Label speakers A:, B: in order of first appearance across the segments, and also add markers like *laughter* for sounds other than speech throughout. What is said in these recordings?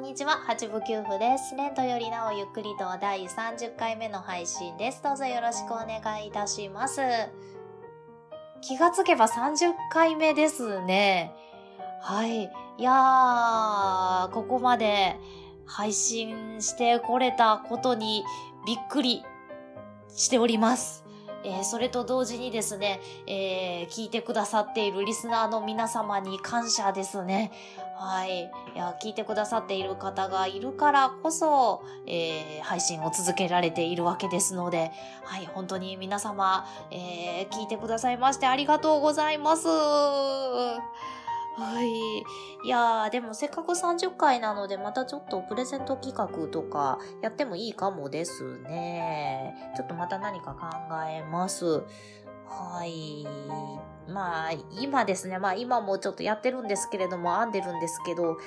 A: んにちは、八部九夫です。レントよりなおゆっくりと第30回目の配信です。どうぞよろしくお願いいたします。気がつけば30回目ですね。はい。いやー、ここまで配信してこれたことにびっくりしております。えー、それと同時にですね、えー、聞いてくださっているリスナーの皆様に感謝ですね。はい。いや、聞いてくださっている方がいるからこそ、えー、配信を続けられているわけですので、はい、本当に皆様、え、聞いてくださいましてありがとうございます。はい。いやー、でもせっかく30回なので、またちょっとプレゼント企画とかやってもいいかもですね。ちょっとまた何か考えます。はい。まあ、今ですね。まあ今もちょっとやってるんですけれども、編んでるんですけど、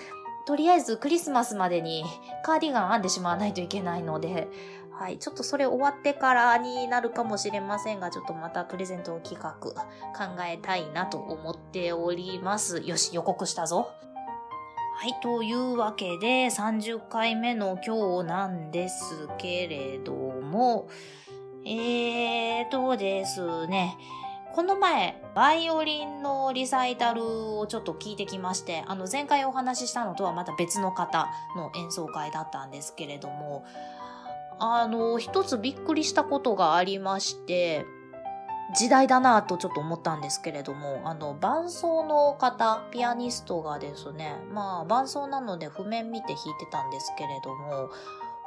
A: とりあえずクリスマスまでにカーディガン編んでしまわないといけないので、はい。ちょっとそれ終わってからになるかもしれませんが、ちょっとまたプレゼント企画考えたいなと思っております。よし、予告したぞ。はい。というわけで、30回目の今日なんですけれども、えーとですね、この前、バイオリンのリサイタルをちょっと聞いてきまして、あの前回お話ししたのとはまた別の方の演奏会だったんですけれども、あの、一つびっくりしたことがありまして、時代だなぁとちょっと思ったんですけれども、あの、伴奏の方、ピアニストがですね、まあ、伴奏なので譜面見て弾いてたんですけれども、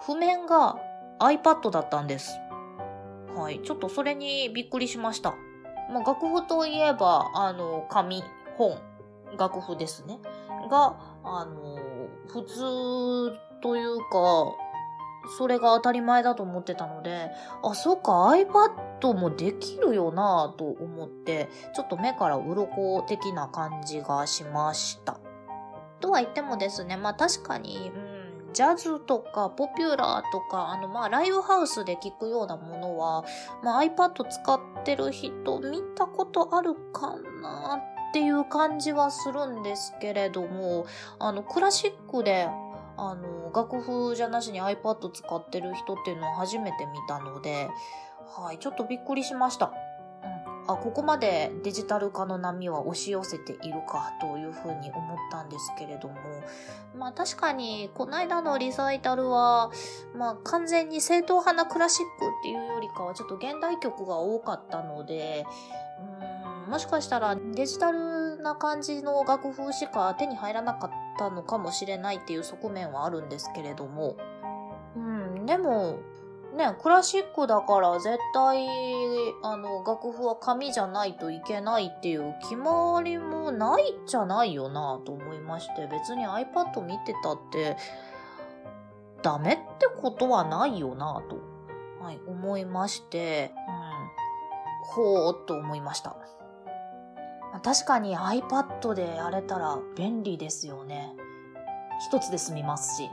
A: 譜面が iPad だったんです。はい。ちょっとそれにびっくりしました。まあ、楽譜といえば、あの、紙、本、楽譜ですね。が、あの、普通というか、それが当たり前だと思ってたので、あ、そっか、iPad もできるよなと思って、ちょっと目から鱗的な感じがしました。とは言ってもですね、まあ確かに、うんジャズとかポピュラーとか、あの、まあ、ライブハウスで聞くようなものは、まあ、iPad 使ってる人見たことあるかなっていう感じはするんですけれども、あの、クラシックで、あの、楽譜じゃなしに iPad 使ってる人っていうのは初めて見たので、はい、ちょっとびっくりしました。あ、ここまでデジタル化の波は押し寄せているかというふうに思ったんですけれども、まあ確かにこの間のリサイタルは、まあ完全に正統派なクラシックっていうよりかはちょっと現代曲が多かったので、うんもしかしたらデジタルな感じの楽譜しか手に入らなかったのかもしれないっていう側面はあるんですけれども、うん、でも、ね、クラシックだから絶対、あの、楽譜は紙じゃないといけないっていう決まりもないじゃないよなと思いまして、別に iPad 見てたって、ダメってことはないよなと、はい、思いまして、うん、ほーっと思いました。確かに iPad でやれたら便利ですよね。一つで済みますし。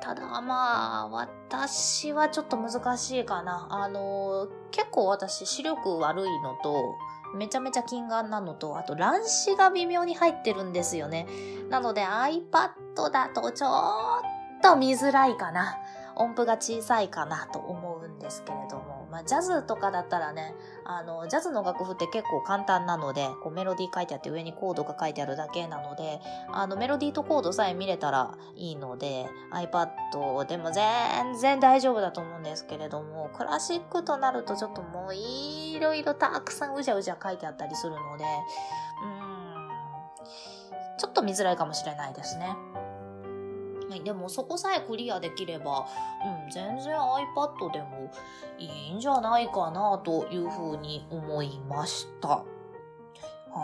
A: ただまあ、私はちょっと難しいかな。あの、結構私視力悪いのと、めちゃめちゃ近眼なのと、あと乱視が微妙に入ってるんですよね。なので iPad だとちょっと見づらいかな。音符が小さいかなと思うんですけれども。まあ、ジャズとかだったらね、あの、ジャズの楽譜って結構簡単なので、こうメロディー書いてあって上にコードが書いてあるだけなので、あの、メロディーとコードさえ見れたらいいので、iPad でも全然大丈夫だと思うんですけれども、クラシックとなるとちょっともういろいろたくさんうじゃうじゃ書いてあったりするので、うん、ちょっと見づらいかもしれないですね。はい、でもそこさえクリアできれば、うん、全然 iPad でもいいんじゃないかなというふうに思いました。は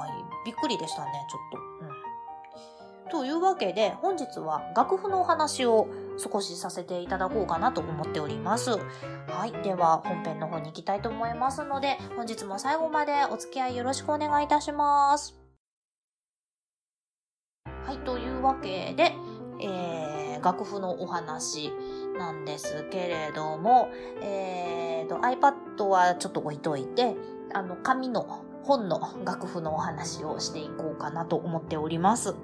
A: い、びっくりでしたね、ちょっと。うんというわけで本日は楽譜のお話を少しさせていただこうかなと思っております。はい。では本編の方に行きたいと思いますので本日も最後までお付き合いよろしくお願いいたします。はい。というわけで、えー、楽譜のお話なんですけれども、えーと、iPad はちょっと置いといて、あの、紙の本の楽譜のお話をしていこうかなと思っております。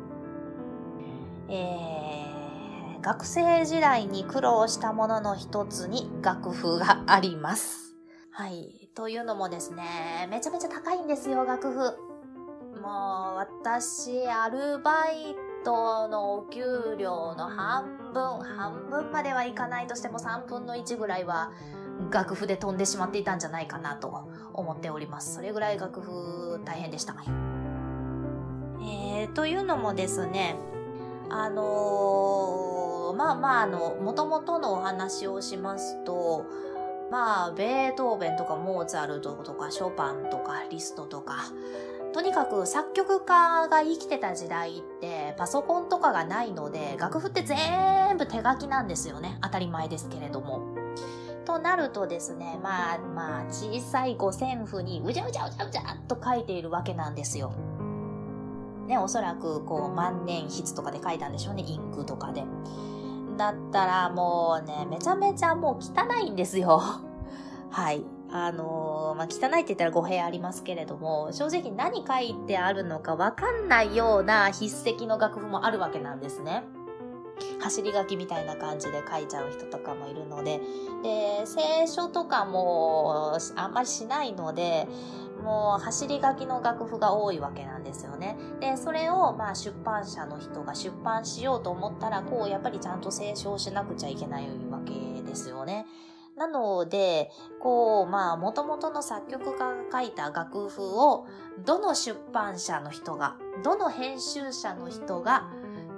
A: えー、学生時代に苦労したものの一つに楽譜があります。はい。というのもですね、めちゃめちゃ高いんですよ、楽譜。もう、私、アルバイトのお給料の半分、半分まではいかないとしても3分の1ぐらいは楽譜で飛んでしまっていたんじゃないかなと思っております。それぐらい楽譜大変でした。えー、というのもですね、あのー、まあまあ、あの、もともとのお話をしますと、まあ、ベートーベンとかモーツァルトとかショパンとかリストとか、とにかく作曲家が生きてた時代ってパソコンとかがないので楽譜って全部手書きなんですよね。当たり前ですけれども。となるとですね、まあまあ小さい五線譜にうじゃうじゃうじゃうじゃっと書いているわけなんですよ。ね、おそらくこう万年筆とかで書いたんでしょうね、インクとかで。だったらもうね、めちゃめちゃもう汚いんですよ。はい。あのー、まあ、汚いって言ったら語弊ありますけれども、正直何書いてあるのかわかんないような筆跡の楽譜もあるわけなんですね。走り書きみたいな感じで書いちゃう人とかもいるので、で、聖書とかもあんまりしないので、もう走り書きの楽譜が多いわけなんですよね。で、それをまあ出版社の人が出版しようと思ったら、こうやっぱりちゃんと清書しなくちゃいけないわけですよね。なので、こう、まあ、元々の作曲家が書いた楽譜を、どの出版社の人が、どの編集者の人が、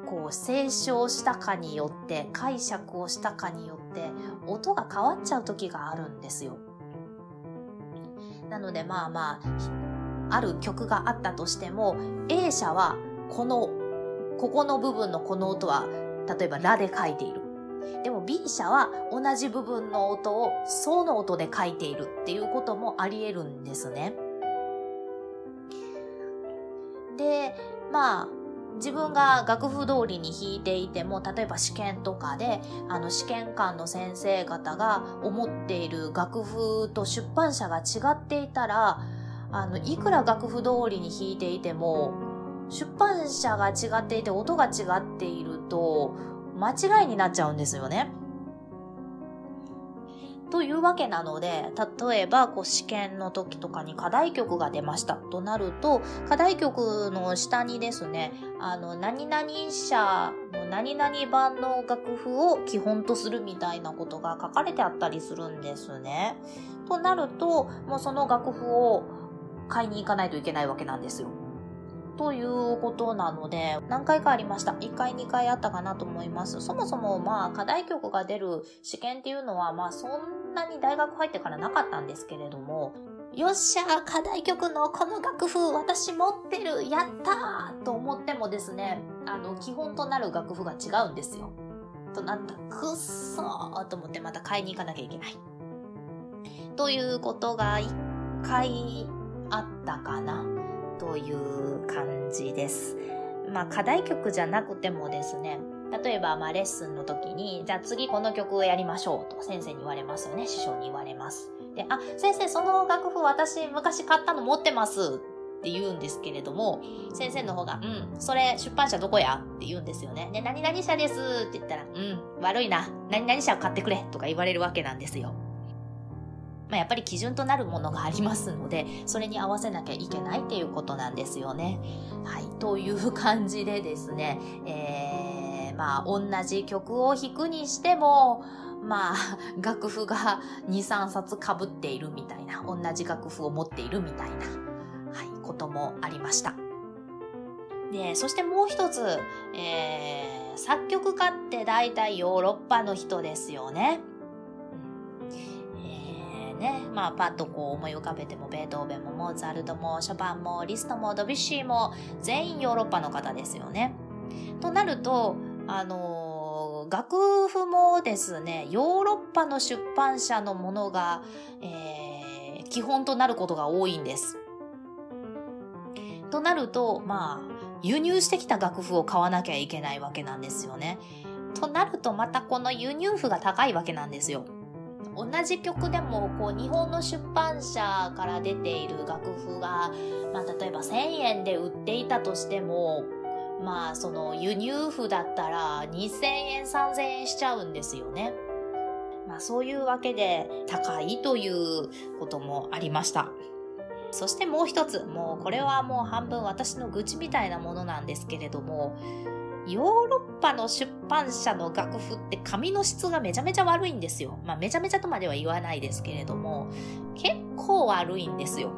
A: こう、清書したかによって、解釈をしたかによって、音が変わっちゃう時があるんですよ。なので、まあまあ、ある曲があったとしても、A 社は、この、ここの部分のこの音は、例えばラで書いている。でも B 社は同じ部分の音をソの音で書いているっていうこともあり得るんですね。で、まあ、自分が楽譜通りに弾いていても、例えば試験とかで、あの試験官の先生方が思っている楽譜と出版社が違っていたら、あの、いくら楽譜通りに弾いていても、出版社が違っていて音が違っていると、間違いになっちゃうんですよね。というわけなので、例えばこう試験の時とかに課題曲が出ましたとなると、課題曲の下にですね、あの、何々社の何々版の楽譜を基本とするみたいなことが書かれてあったりするんですね。となると、もうその楽譜を買いに行かないといけないわけなんですよ。ということなので、何回かありました。1回、2回あったかなと思います。そもそも、まあ、課題曲が出る試験っていうのは、まあ、そんなに大学入ってからなかったんですけれども、よっしゃ課題曲のこの楽譜私持ってるやったーと思ってもですね、あの、基本となる楽譜が違うんですよ。となったくっそーと思ってまた買いに行かなきゃいけない。ということが一回あったかな。という感じです。まあ課題曲じゃなくてもですね、例えばまあレッスンの時に、じゃあ次この曲をやりましょうと先生に言われますよね。師匠に言われます。で、あ、先生その楽譜私昔買ったの持ってますって言うんですけれども、先生の方が、うん、それ出版社どこや？って言うんですよね。で、何々社ですって言ったら、うん、悪いな。何々社を買ってくれとか言われるわけなんですよ。まあ、やっぱり基準となるものがありますので、それに合わせなきゃいけないっていうことなんですよね。はい。という感じでですね、えー、まあ、同じ曲を弾くにしても、まあ、楽譜が2、3冊被っているみたいな、同じ楽譜を持っているみたいな、はい、こともありました。で、そしてもう一つ、えー、作曲家って大体ヨーロッパの人ですよね。ね、まあ、パッとこう思い浮かべても、ベートーベンもモーツァルトもショパンもリストもドビュッシーも全員ヨーロッパの方ですよね。となると、あのー、楽譜もですね、ヨーロッパの出版社のものが、えー、基本となることが多いんです。となると、まあ、輸入してきた楽譜を買わなきゃいけないわけなんですよね。となるとまたこの輸入譜が高いわけなんですよ。同じ曲でもこう日本の出版社から出ている楽譜が、まあ、例えば1000円で売っていたとしてもまあその輸入譜だったら2000円3000円しちゃうんですよね。まあそういうわけで高いということもありました。そしてもう一つ、もうこれはもう半分私の愚痴みたいなものなんですけれども、ヨーロッパの出版社の楽譜って紙の質がめちゃめちゃ悪いんですよ。まあめちゃめちゃとまでは言わないですけれども、結構悪いんですよ。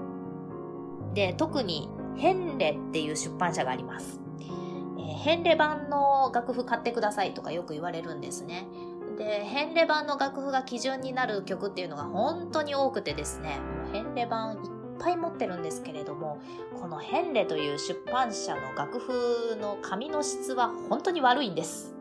A: で、特にヘンレっていう出版社があります。えー、ヘンレ版の楽譜買ってくださいとかよく言われるんですね。で、ヘンレ版の楽譜が基準になる曲っていうのが本当に多くてですね、ヘンレ版ぱい持ってるんですけれども、このヘンレという出版社の楽譜の紙の質は本当に悪いんです。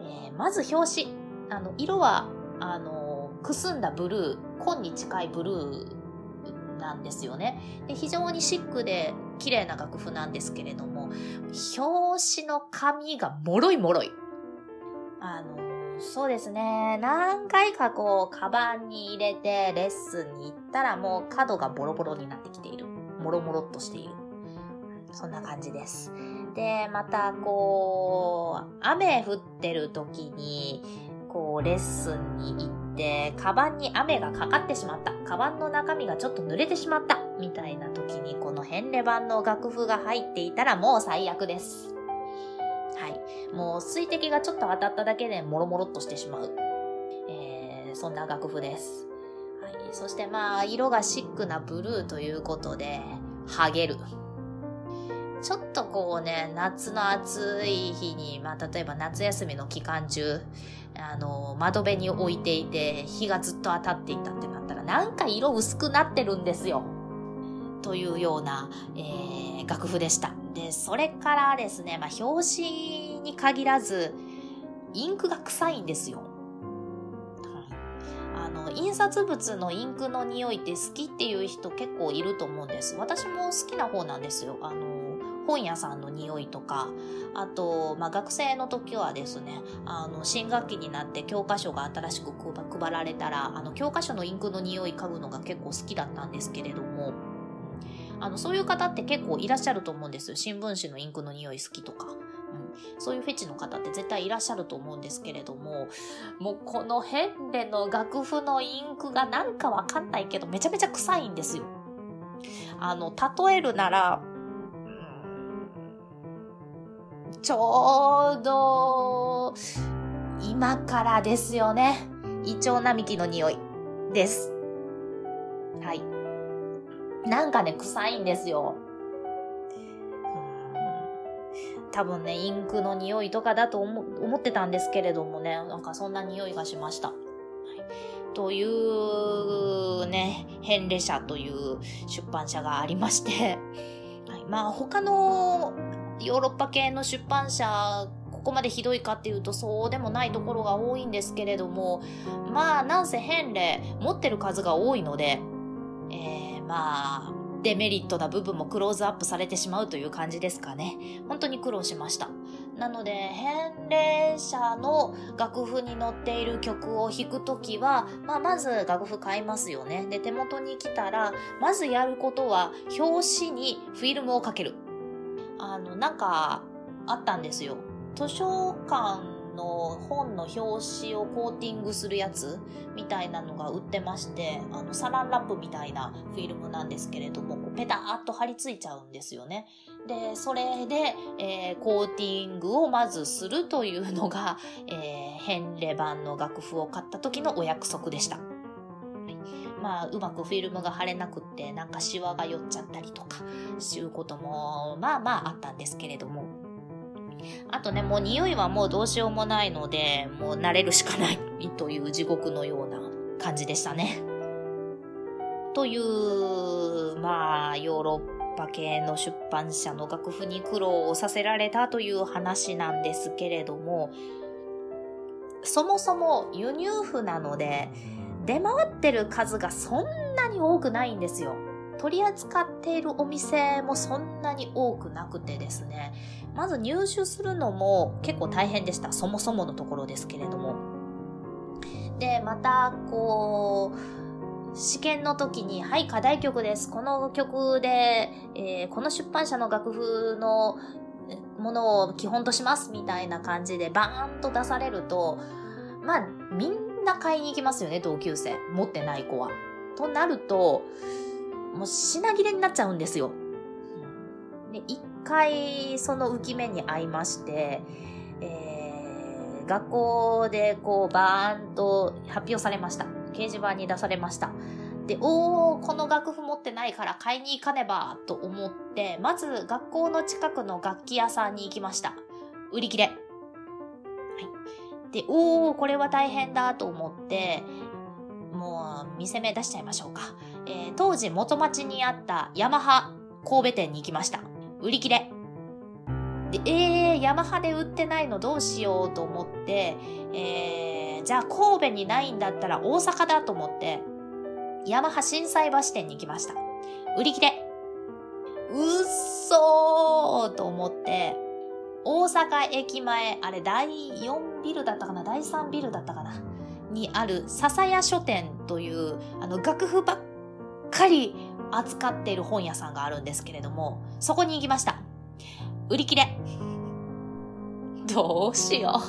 A: えー、まず表紙。あの、色は、あの、くすんだブルー、紺に近いブルーなんですよね。で非常にシックで綺麗な楽譜なんですけれども、表紙の紙がもろいもろい。あの、そうですね。何回かこう、カバンに入れてレッスンに行ったらもう角がボロボロになってきている。もろもろっとしている。そんな感じです。で、またこう、雨降ってる時に、こう、レッスンに行って、カバンに雨がかかってしまった。カバンの中身がちょっと濡れてしまった。みたいな時に、このヘンレ版の楽譜が入っていたらもう最悪です。もう水滴がちょっと当たっただけでもろもろっとしてしまう。えー、そんな楽譜です。はい。そしてまあ、色がシックなブルーということで、ハゲる。ちょっとこうね、夏の暑い日に、まあ例えば夏休みの期間中、あの、窓辺に置いていて、日がずっと当たっていたってなったら、なんか色薄くなってるんですよ。というような、えー、楽譜でした。で、それからですね、まあ、表紙に限らず、インクが臭いんですよ。あの、印刷物のインクの匂いって好きっていう人結構いると思うんです。私も好きな方なんですよ。あの、本屋さんの匂いとか、あと、まあ、学生の時はですね、あの、新学期になって教科書が新しく配られたら、あの、教科書のインクの匂い嗅ぐのが結構好きだったんですけれども、あの、そういう方って結構いらっしゃると思うんですよ。新聞紙のインクの匂い好きとか。うん、そういうフェチの方って絶対いらっしゃると思うんですけれども、もうこのヘンレの楽譜のインクがなんかわかんないけど、めちゃめちゃ臭いんですよ。あの、例えるなら、ちょうど、今からですよね。イチョウ並木の匂いです。はい。なんかね、臭いんですよ。多分ね、インクの匂いとかだと思ってたんですけれどもね、なんかそんな匂いがしました。はい、というね、ヘンレ社という出版社がありまして、はい、まあ他のヨーロッパ系の出版社、ここまでひどいかっていうとそうでもないところが多いんですけれども、まあなんせヘンレ持ってる数が多いので、えー、まあ、デメリットな部分もクローズアップされてしまうという感じですかね。本当に苦労しました。なので、返礼者の楽譜に載っている曲を弾くときは、まあ、まず楽譜買いますよね。で、手元に来たら、まずやることは、表紙にフィルムをかける。あの、なんか、あったんですよ。図書館の本の表紙をコーティングするやつみたいなのが売ってまして、あの、サランラップみたいなフィルムなんですけれども、こうペターっと貼り付いちゃうんですよね。で、それで、えー、コーティングをまずするというのが、えー、ヘンレ版の楽譜を買った時のお約束でした。まあ、うまくフィルムが貼れなくって、なんかシワが寄っちゃったりとか、いうことも、まあまああったんですけれども、あとね、もう匂いはもうどうしようもないので、もう慣れるしかないという地獄のような感じでしたね。という、まあ、ヨーロッパ系の出版社の楽譜に苦労をさせられたという話なんですけれども、そもそも輸入譜なので、出回ってる数がそんなに多くないんですよ。取り扱っているお店もそんなに多くなくてですね、まず入手するのも結構大変でした。そもそものところですけれども。で、また、こう、試験の時に、はい、課題曲です。この曲で、えー、この出版社の楽譜のものを基本としますみたいな感じでバーンと出されると、まあ、みんな買いに行きますよね、同級生。持ってない子は。となると、もう品切れになっちゃうんですよ。で、一回その浮き目に遭いまして、えー、学校でこうバーンと発表されました。掲示板に出されました。で、おー、この楽譜持ってないから買いに行かねばと思って、まず学校の近くの楽器屋さんに行きました。売り切れ。はい。で、おー、これは大変だと思って、もう、見せ目出しちゃいましょうか。えー、当時元町にあったヤマハ神戸店に行きました。売り切れ。で、えー、ヤマハで売ってないのどうしようと思って、えー、じゃあ神戸にないんだったら大阪だと思って、ヤマハ震災橋店に行きました。売り切れ。うっそーと思って、大阪駅前、あれ第4ビルだったかな？第3ビルだったかな？にある笹屋書店という、あの、楽譜ばっかり扱っている本屋さんがあるんですけれども、そこに行きました。売り切れ。*laughs* どうしよ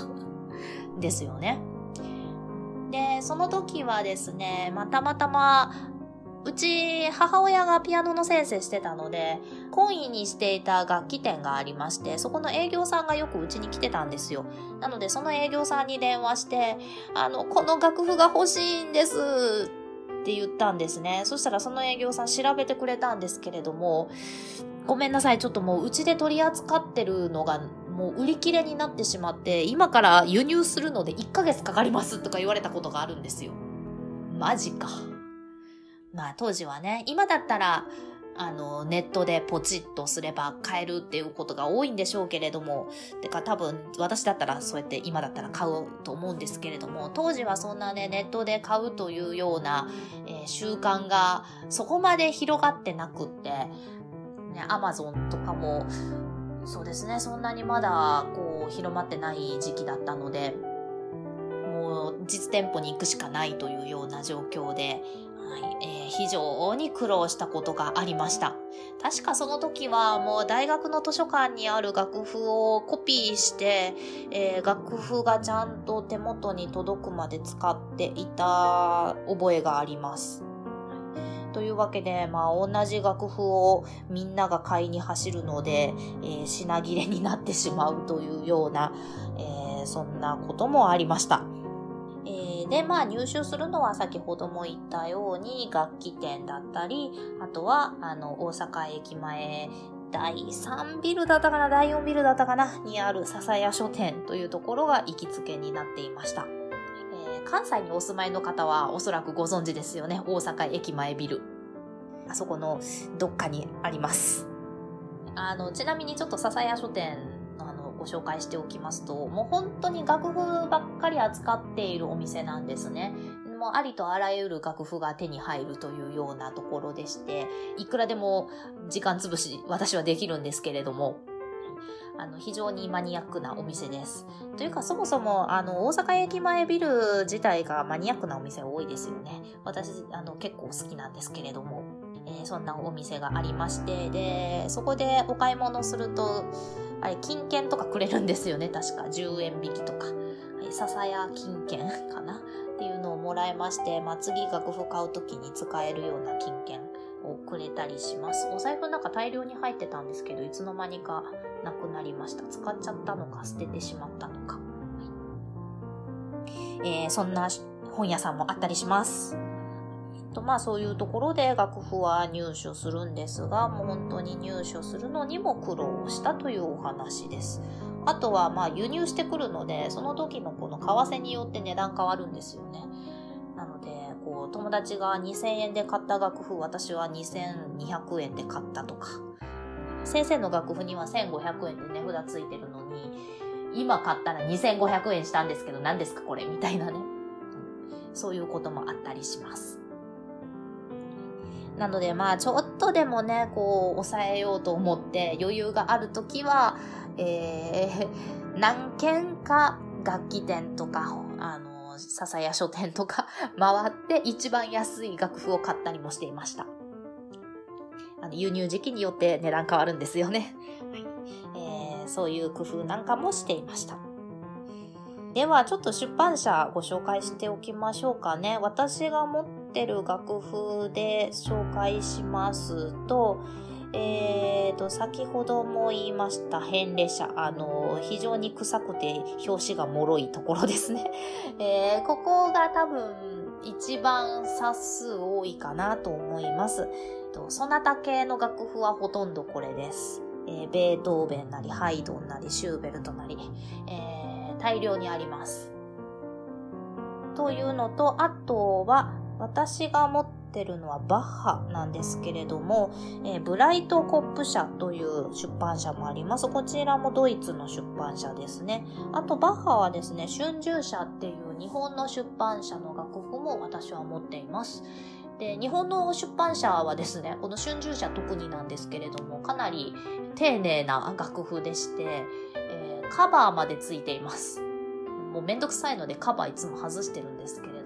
A: う。ですよね。で、その時はですね、まあ、たまたま、うち、母親がピアノの先生してたので、懇意にしていた楽器店がありまして、そこの営業さんがよくうちに来てたんですよ。なので、その営業さんに電話して、あの、この楽譜が欲しいんですって言ったんですね。そしたらその営業さん調べてくれたんですけれども、ごめんなさい、ちょっともううちで取り扱ってるのがもう売り切れになってしまって、今から輸入するので1ヶ月かかりますとか言われたことがあるんですよ。マジか。まあ当時はね、今だったら、あの、ネットでポチッとすれば買えるっていうことが多いんでしょうけれども、てか多分私だったらそうやって今だったら買うと思うんですけれども、当時はそんなね、ネットで買うというような、えー、習慣がそこまで広がってなくって、ね、アマゾンとかも、そうですね、そんなにまだこう広まってない時期だったので、もう実店舗に行くしかないというような状況で、えー、非常に苦労したことがありました。確かその時はもう大学の図書館にある楽譜をコピーして、えー、楽譜がちゃんと手元に届くまで使っていた覚えがあります。というわけで、まあ、同じ楽譜をみんなが買いに走るので、えー、品切れになってしまうというような、えー、そんなこともありました。で、まあ入手するのは先ほども言ったように楽器店だったり、あとはあの大阪駅前第3ビルだったかな、第4ビルだったかな、にある笹屋書店というところが行きつけになっていました。えー、関西にお住まいの方はおそらくご存知ですよね。大阪駅前ビル。あそこのどっかにあります。あの、ちなみにちょっと笹屋書店ご紹介しておきますと、もう本当に楽譜ばっかり扱っているお店なんですね。もありとあらゆる楽譜が手に入るというようなところでして、いくらでも時間潰し私はできるんですけれども、あの、非常にマニアックなお店です。というか、そもそも、あの、大阪駅前ビル自体がマニアックなお店多いですよね。私、あの、結構好きなんですけれども、えー、そんなお店がありまして、で、そこでお買い物すると、あれ、金券とかくれるんですよね、確か。10円引きとか。笹屋金券かなっていうのをもらえまして、まあ、次楽譜買うときに使えるような金券をくれたりします。お財布なんか大量に入ってたんですけど、いつの間にかなくなりました。使っちゃったのか、捨ててしまったのか。えー、そんな本屋さんもあったりします。とまあそういうところで楽譜は入手するんですが、もう本当に入手するのにも苦労したというお話です。あとはまあ輸入してくるので、その時のこの為替によって値段変わるんですよね。なので、こう、友達が2000円で買った楽譜、私は2200円で買ったとか。先生の楽譜には1500円で値札ついてるのに、今買ったら2500円したんですけど何ですかこれ？みたいなね。そういうこともあったりします。なのでまあちょっとでもね、こう抑えようと思って余裕があるときは、えー、*laughs* 何軒か楽器店とか、あの、笹屋書店とか *laughs* 回って一番安い楽譜を買ったりもしていました。あの輸入時期によって値段変わるんですよね。はいえー、そういう工夫なんかもしていました。では、ちょっと出版社ご紹介しておきましょうかね。私が持ってる楽譜で紹介しますと、えーと、先ほども言いました、変列車。あの、非常に臭くて表紙が脆いところですね。*laughs* えー、ここが多分一番冊数多いかなと思います。そなた系の楽譜はほとんどこれです。えー、ベートーベンなり、ハイドンなり、シューベルトなり、えー大量にあります。というのと、あとは私が持ってるのはバッハなんですけれども、えー、ブライトコップ社という出版社もあります。こちらもドイツの出版社ですね。あとバッハはですね、春秋社っていう日本の出版社の楽譜も私は持っています。で、日本の出版社はですね、この春秋社特になんですけれども、かなり丁寧な楽譜でしてえ、カバーまでついています。もうめんどくさいのでカバーいつも外してるんですけれど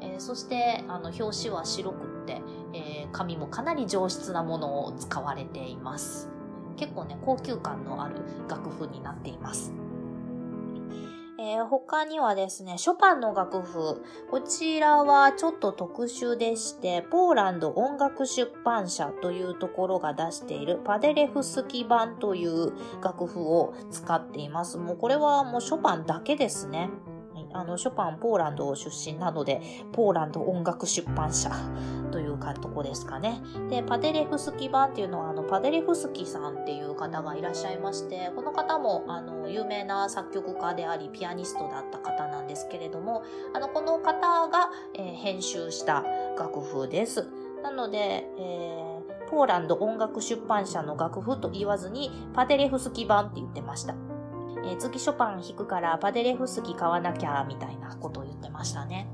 A: えー、そしてあの表紙は白くって、えー、紙もかなり上質なものを使われています。結構ね、高級感のある楽譜になっています。えー、他にはですね、ショパンの楽譜。こちらはちょっと特殊でして、ポーランド音楽出版社というところが出しているパデレフスキ版という楽譜を使っています。もうこれはもうショパンだけですね。あの、ショパン、ポーランド出身なので、ポーランド音楽出版社というかとこですかね。で、パデレフスキ版っていうのは、あの、パデレフスキさんっていう方がいらっしゃいまして、この方も、あの、有名な作曲家であり、ピアニストだった方なんですけれども、あの、この方が、えー、編集した楽譜です。なので、えー、ポーランド音楽出版社の楽譜と言わずに、パデレフスキ版って言ってました。えー、次ショパン弾くからパデレフスキ買わなきゃ、みたいなことを言ってましたね。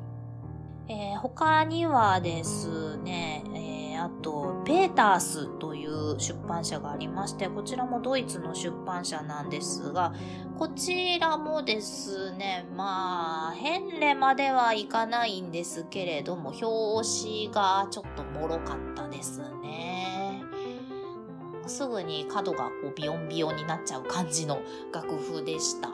A: えー、他にはですね、えー、あと、ペータースという出版社がありまして、こちらもドイツの出版社なんですが、こちらもですね、まあ、変レまではいかないんですけれども、表紙がちょっと脆かったですね。すぐに角がこうビヨンビヨンになっちゃう感じの楽譜でした。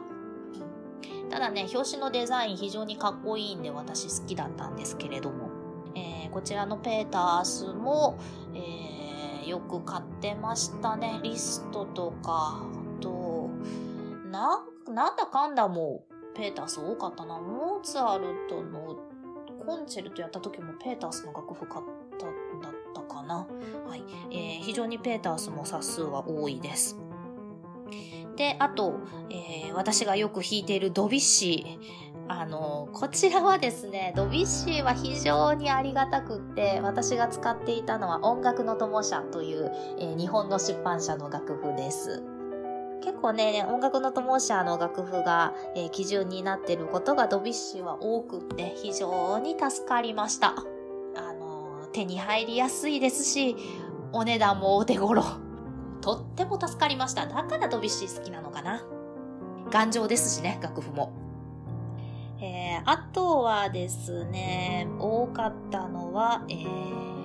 A: ただね、表紙のデザイン非常にかっこいいんで私好きだったんですけれども、えー、こちらのペータースも、えー、よく買ってましたね。リストとか、あと、な、なんだかんだもうペータース多かったな。モーツァルトのコンチェルトやった時もペータースの楽譜買ったかな。はい。えー、非常にペータースも冊数は多いです。で、あと、えー、私がよく弾いているドビッシー。あの、こちらはですね、ドビッシーは非常にありがたくって、私が使っていたのは音楽の友社という、えー、日本の出版社の楽譜です。結構ね、音楽の友社の楽譜が、えー、基準になってることがドビッシーは多くって非常に助かりました。手に入りやすいですし、お値段もお手頃。とっても助かりました。だからドビッシー好きなのかな。頑丈ですしね、楽譜も。えー、あとはですね、多かったのは、えー、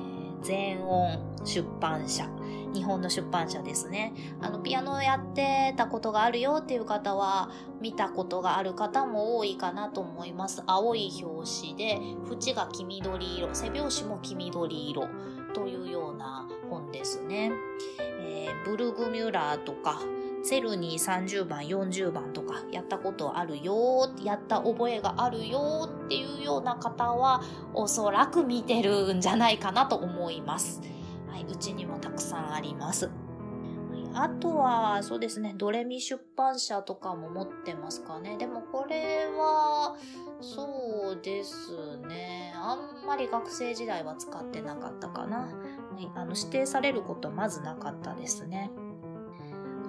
A: 全音出版社。日本の出版社ですね。あの、ピアノをやってたことがあるよっていう方は、見たことがある方も多いかなと思います。青い表紙で、縁が黄緑色、背表紙も黄緑色というような本ですね。えー、ブルグミュラーとか、セルに30番、40番とかやったことあるよ、やった覚えがあるよっていうような方はおそらく見てるんじゃないかなと思います。はい、うちにもたくさんあります。あとは、そうですね、ドレミ出版社とかも持ってますかね。でもこれは、そうですね。あんまり学生時代は使ってなかったかな。はいあの指定されることはまずなかったですね。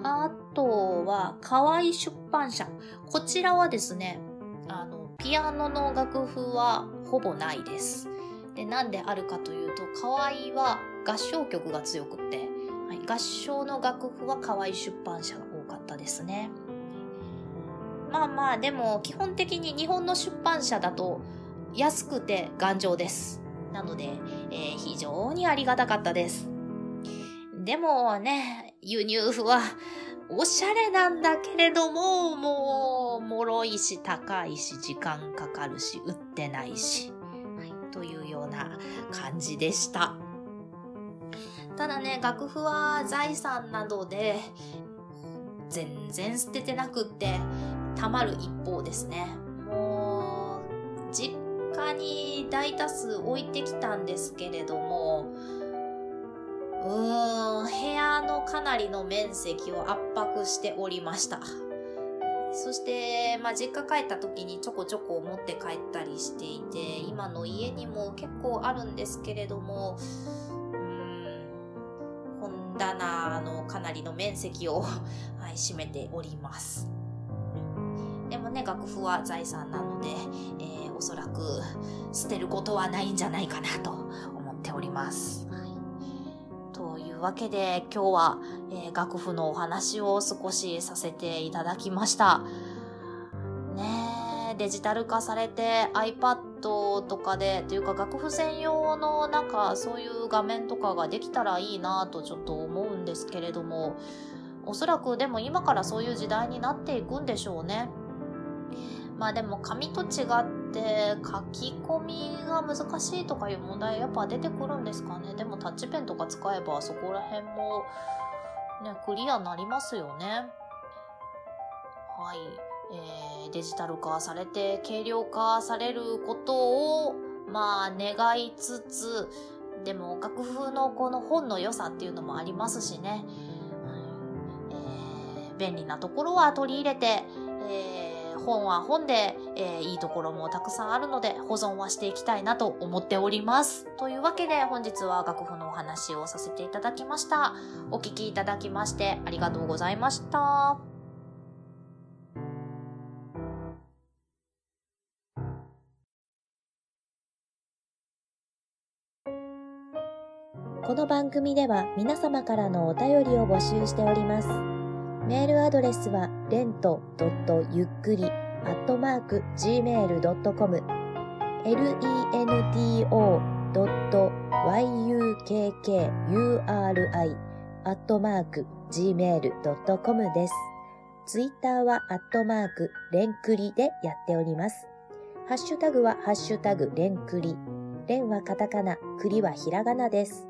A: あとは、河合出版社。こちらはですね、あの、ピアノの楽譜はほぼないです。で、なんであるかというと、河合は合唱曲が強くって、はい、合唱の楽譜は河合出版社が多かったですね。まあまあ、でも基本的に日本の出版社だと安くて頑丈です。なので、えー、非常にありがたかったです。でもね、輸入譜はおしゃれなんだけれども、もう、脆いし、高いし、時間かかるし、売ってないし、はい、というような感じでした。ただね、楽譜は財産などで、全然捨ててなくって、たまる一方ですね。もう、実家に大多数置いてきたんですけれども、うーん、部屋のかなりの面積を圧迫しておりました。そして、まあ、実家帰った時にちょこちょこ持って帰ったりしていて、今の家にも結構あるんですけれども、うーん、本棚のかなりの面積を、*laughs* はい、占めております。でもね、楽譜は財産なので、えー、おそらく捨てることはないんじゃないかなと思っております。わけで今日は、えー、楽譜のお話を少しさせていただきました。ねデジタル化されて iPad とかで、というか楽譜専用のなんかそういう画面とかができたらいいなとちょっと思うんですけれども、おそらくでも今からそういう時代になっていくんでしょうね。まあでも紙と違って書き込みが難しいとかいう問題やっぱ出てくるんですかね。でもタッチペンとか使えばそこら辺もね、クリアになりますよね。はい。えー、デジタル化されて軽量化されることをまあ願いつつ、でも楽譜のこの本の良さっていうのもありますしね。えー、便利なところは取り入れて、えー本は本で、えー、いいところもたくさんあるので保存はしていきたいなと思っております。というわけで本日は楽譜のお話をさせていただきました。お聴きいただきましてありがとうございました。
B: この番組では皆様からのお便りを募集しております。メールアドレスは、レントゆっくり、アットマーク、gmail.com、lento.yukkuri.gmail.com です。ツイッターは、アットマーク、レンクリでやっております。ハッシュタグは、ハッシュタグ、レンクリ。レンはカタカナ、クリはひらがなです。